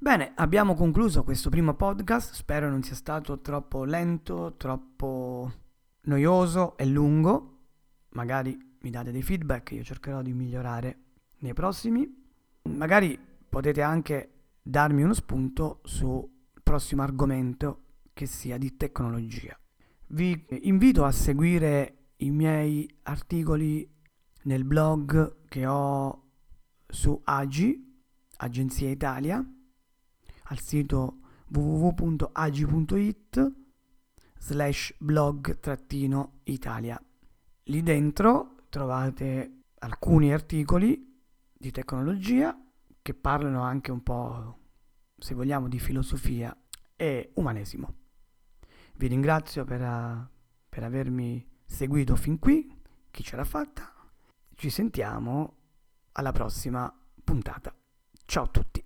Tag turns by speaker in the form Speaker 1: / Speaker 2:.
Speaker 1: Bene, abbiamo concluso questo primo podcast, spero non sia stato troppo lento, troppo noioso e lungo. Magari mi date dei feedback, io cercherò di migliorare nei prossimi. Magari potete anche darmi uno spunto sul prossimo argomento che sia di tecnologia. Vi invito a seguire i miei articoli nel blog che ho su Agi, Agenzia Italia, al sito www.agi.it slash blog trattino Italia. Lì dentro trovate alcuni articoli di tecnologia che parlano anche un po', se vogliamo, di filosofia e umanesimo. Vi ringrazio per, per avermi seguito fin qui, chi ce l'ha fatta. Ci sentiamo alla prossima puntata. Ciao a tutti.